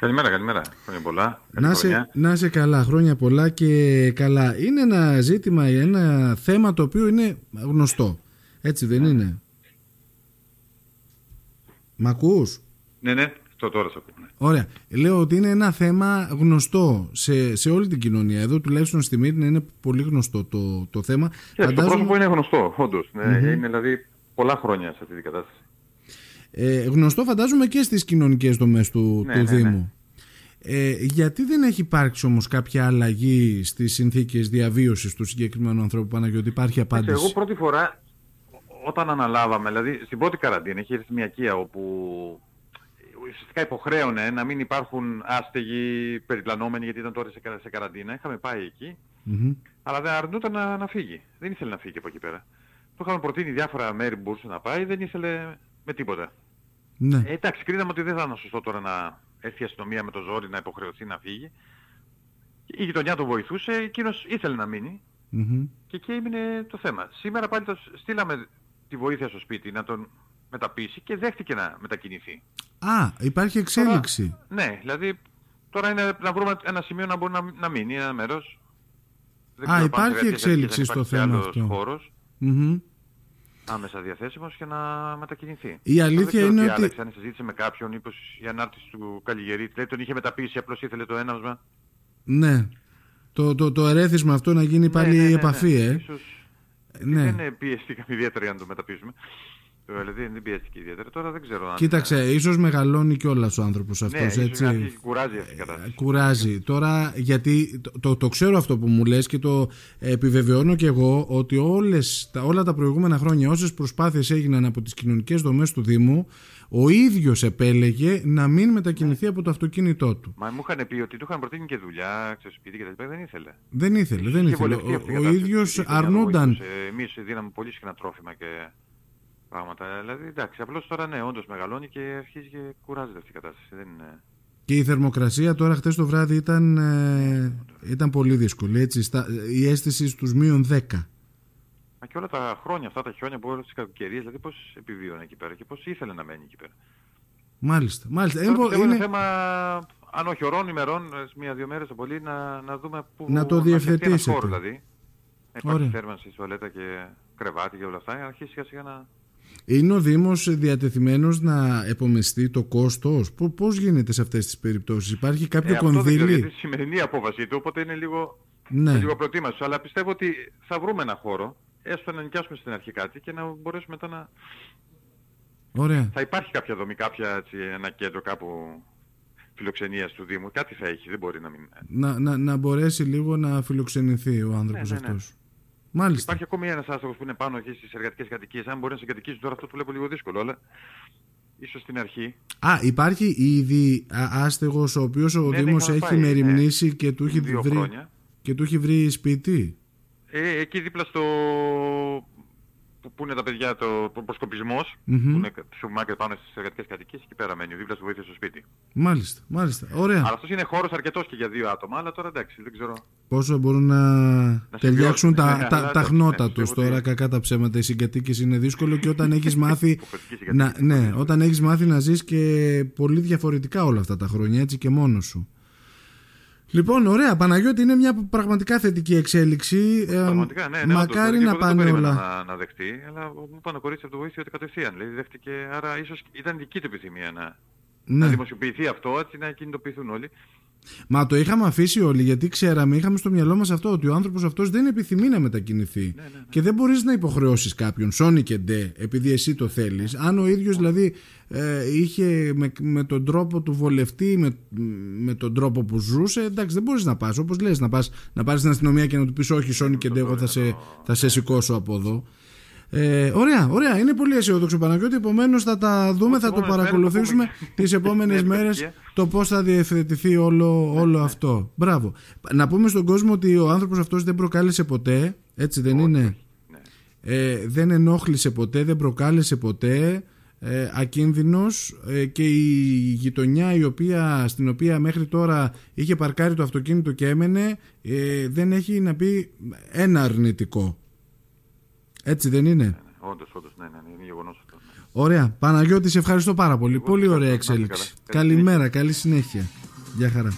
Καλημέρα, καλημέρα. Χρόνια πολλά. Να σε, να σε καλά, χρόνια πολλά και καλά. Είναι ένα ζήτημα, ένα θέμα το οποίο είναι γνωστό. Έτσι δεν είναι; Μ' ακούς; Ναι, ναι, το τώρα σε ακούω. ναι. Ωραία. Λέω ότι είναι ένα θέμα γνωστό σε, σε όλη την κοινωνία. Εδώ τουλάχιστον στη Μύρνη είναι πολύ γνωστό το, το θέμα. Και το πρόσωπο είναι γνωστό, όντως. Ναι, Είναι δηλαδή πολλά χρόνια σε αυτή την κατάσταση. Ε, γνωστό φαντάζομαι και στις κοινωνικές δομές του, Ναι, του ναι, ναι. Δήμου. Ε, γιατί δεν έχει υπάρξει όμως κάποια αλλαγή στις συνθήκες διαβίωσης του συγκεκριμένου ανθρώπου Παναγιώτη, υπάρχει Εντάξει, απάντηση; Εγώ πρώτη φορά όταν αναλάβαμε, δηλαδή στην πρώτη καραντίνα, είχε έρθει μια οικία όπου ουσιαστικά υποχρέωνε να μην υπάρχουν άστεγοι περιπλανόμενοι γιατί ήταν τώρα σε, κα- σε καραντίνα. Είχαμε πάει εκεί, Μμμ. αλλά δεν αρνούταν να, να φύγει. Δεν ήθελε να φύγει από εκεί πέρα. Του είχαμε προτείνει διάφορα μέρη που μπορούσε να πάει, δεν ήθελε με τίποτα. Ναι. Ε, εντάξει, κρίναμε ότι δεν θα ήταν σωστό τώρα να έρθει η αστυνομία με το ζόρι να υποχρεωθεί να φύγει. Η γειτονιά τον βοηθούσε, εκείνος ήθελε να μείνει Μμμ. και εκεί έμεινε το θέμα. Σήμερα πάλι το σ- στείλαμε τη βοήθεια στο σπίτι να τον μεταπίσει και δέχτηκε να μετακινηθεί. Α, υπάρχει εξέλιξη. Ναι, δηλαδή τώρα είναι να βρούμε ένα σημείο να μπορεί να, να μείνει, ένα μέρος. Δεν Α, ξέρω, υπάρχει πάνω σε κάποιες εξέλιξη αρχές δεν στο υπάρχει θέμα άλλος αυτό. χώρος Μμμ. Άμεσα διαθέσιμος και να μετακινηθεί. Η Τώρα αλήθεια δεν ξέρω είναι τι ότι- άλλαξε, αν συζήτησε με κάποιον, μήπως η ανάρτηση του Καλλιγερή, λέει τον είχε μεταπίσει, απλώς ήθελε το έναυσμα. Ναι. Το, το, το ερέθισμα αυτό να γίνει πάλι Ναι, ναι, ναι, ναι. επαφή, ε. Ίσως Ναι. δεν πιέστηκαμε ιδιαίτερα για να το μεταπίσουμε. Το δηλαδή δεν πιέστηκε ιδιαίτερα. Τώρα δεν ξέρω αν... Κοίταξε, ίσως μεγαλώνει κιόλας ο άνθρωπος ναι, αυτός, ίσως έτσι. να αρχίσει, κουράζει αυτή η κατάσταση. Κουράζει. Τώρα, γιατί το, το, το ξέρω αυτό που μου λες και το επιβεβαιώνω και εγώ ότι όλες, τα, όλα τα προηγούμενα χρόνια όσες προσπάθειες έγιναν από τις κοινωνικές δομές του Δήμου ο ίδιος επέλεγε να μην μετακινηθεί από το αυτοκίνητό του. Μα μου είχαν πει ότι του είχαν προτείνει και δουλειά, ξέρω σπίτι και τα λοιπά, δεν ήθελε. Δεν ήθελε, δεν Είχε ήθελε. βολευτεί Ο, αυτή η ο κατάσταση. ίδιος Η γειτονιά τον αρνούνταν. βοηθούσε. Εμείς δίναμε πολύ συχνά τρόφιμα και πράγματα. Δηλαδή εντάξει, απλώς τώρα ναι, όντως μεγαλώνει και αρχίζει και κουράζεται αυτή η κατάσταση. Δεν είναι... Και η θερμοκρασία τώρα χτες το βράδυ ήταν, ε, ήταν πολύ δύσκολη. Έτσι, στα, η αίσθηση στους μείον 10. Μα και όλα τα χρόνια αυτά, τα χιόνια που όλες τις κακοκαιρίες, δηλαδή πώς επιβίωνε εκεί πέρα και πώς ήθελε να μένει εκεί πέρα. Μάλιστα. μάλιστα. Τώρα Ε, πιστεύω είναι είναι- θέμα, αν όχι ωρών, ημερών, ε, μία-δύο μέρες το πολύ, να, να δούμε πού Να το φτιαχτεί ένας διευθετήσετε. χώρος, δηλαδή. Να υπάρχει Ωραία. θέρμανση, τουαλέτα και κρεβάτι και όλα αυτά, για να αρχίσει σιγά σιγά να... Είναι ο Δήμος διατεθειμένος να επομιστεί το κόστος; Πο- Πώς γίνεται σε αυτές τις περιπτώσεις; Υπάρχει κάποιο Ε, αυτό δεν ξέρω, κονδύλι; γιατί είναι η σημερινή απόφαση του, οπότε είναι λίγο, Ναι. λίγο προετοίμαστος. Αλλά πιστεύω ότι θα βρούμε ένα χώρο, έστω να νοικιάσουμε στην αρχή κάτι και να μπορέσουμε μετά να... Ωραία. Θα υπάρχει κάποια δομή, κάποια, έτσι, ένα κέντρο κάπου φιλοξενίας του Δήμου. Κάτι θα έχει, δεν μπορεί να μην... Να, να, να μπορέσει λίγο να φιλοξενηθεί ο άνθρωπος Ναι, ναι, ναι. αυτός. Μάλιστα. Υπάρχει ακόμη ένας άστεγος που είναι πάνω εκεί στις εργατικές κατοικίες. Αν μπορεί να συγκατοικήσει τώρα αυτό το βλέπω λίγο δύσκολο, αλλά ίσως στην αρχή. Α, υπάρχει ήδη α, άστεγος ο οποίος ο Ναι, ναι, Δήμος είχαμε έχει πάει, ναι. μεριμνήσει και του έχει Δύο βρει, χρόνια. και του έχει βρει σπίτι; Ε, εκεί δίπλα στο... Που, που είναι τα παιδιά, το, το προσκοπισμός, Μμμ. που είναι στο μάκρυ πάνω στις εργατικές κατοικίες, εκεί πέρα μένει, δίπλα στη βοήθεια στο σπίτι. Μάλιστα, μάλιστα. Ωραία. Αλλά αυτός είναι χώρος αρκετός και για δύο άτομα, αλλά τώρα εντάξει, δεν ξέρω. Πόσο μπορούν να, ταιριάξουν συμβιώσουν, τα, ναι, τα, αλλά τα εντάξει, χνότα ναι, τους πιστεύω τώρα ότι- κακά τα ψέματα οι συγκατοίκες είναι δύσκολο και όταν έχεις μάθει Υποχρεωτική να, συγκατοίκηση, ναι, πολύ όταν έχεις μάθει να ζεις και πολύ διαφορετικά όλα αυτά τα χρόνια έτσι και μόνος σου Λοιπόν, ωραία, Παναγιώτη, είναι μια πραγματικά θετική εξέλιξη. Ε, Πραγματικά, ναι, ναι, μακάρι όντως, να εγώ δεν το πάνε περίμενα όλα. Να, να δεχτεί, αλλά μου είπαν ο κορίτσι από το βοήθεια ότι κατευθείαν, δηλαδή δέχτηκε, άρα ίσως ήταν δική του επιθυμία να, να Ναι. δημοσιοποιηθεί αυτό, έτσι να κινητοποιηθούν όλοι. Μα το είχαμε αφήσει όλοι γιατί ξέραμε, είχαμε στο μυαλό μας αυτό ότι ο άνθρωπος αυτός δεν επιθυμεί να μετακινηθεί. Και δεν μπορείς να υποχρεώσεις κάποιον, σώνει και ντε, επειδή εσύ το θέλεις. Αν ο ίδιος δηλαδή ε, είχε με, με τον τρόπο του βολευτεί, με, με τον τρόπο που ζούσε, εντάξει δεν μπορείς να πας. Όπως λες να πας να πάρεις στην αστυνομία και να του πεις όχι σώνει και ντε, εγώ θα σε, θα σε σηκώσω από εδώ. Ε, ωραία, ωραία. Είναι πολύ αισιόδοξο Παναγιώτη. Επομένως θα τα δούμε, θα το επόμενες μέρες θα παρακολουθήσουμε πούμε. τις επόμενες Ναι, μέρες παιδιά. το πώς θα διευθετηθεί όλο, όλο αυτό. Μπράβο. Να πούμε στον κόσμο ότι ο άνθρωπος αυτός δεν προκάλεσε ποτέ. Έτσι δεν είναι; Ναι. Ε, δεν ενόχλησε ποτέ, δεν προκάλεσε ποτέ. Ε, ακίνδυνος ε, και η γειτονιά η οποία, στην οποία μέχρι τώρα είχε παρκάρει το αυτοκίνητο και έμενε ε, δεν έχει να πει ένα αρνητικό έτσι δεν είναι; Όντως, όντως, ναι, ναι, ναι, είναι γεγονός αυτό. ναι. Ωραία. Παναγιώτη, σε ευχαριστώ πάρα πολύ. Εγώ πολύ ευχαριστώ. ωραία Να είστε εξέλιξη. καλά. Καλή Καλημέρα, καλή συνέχεια. Γεια χαρά.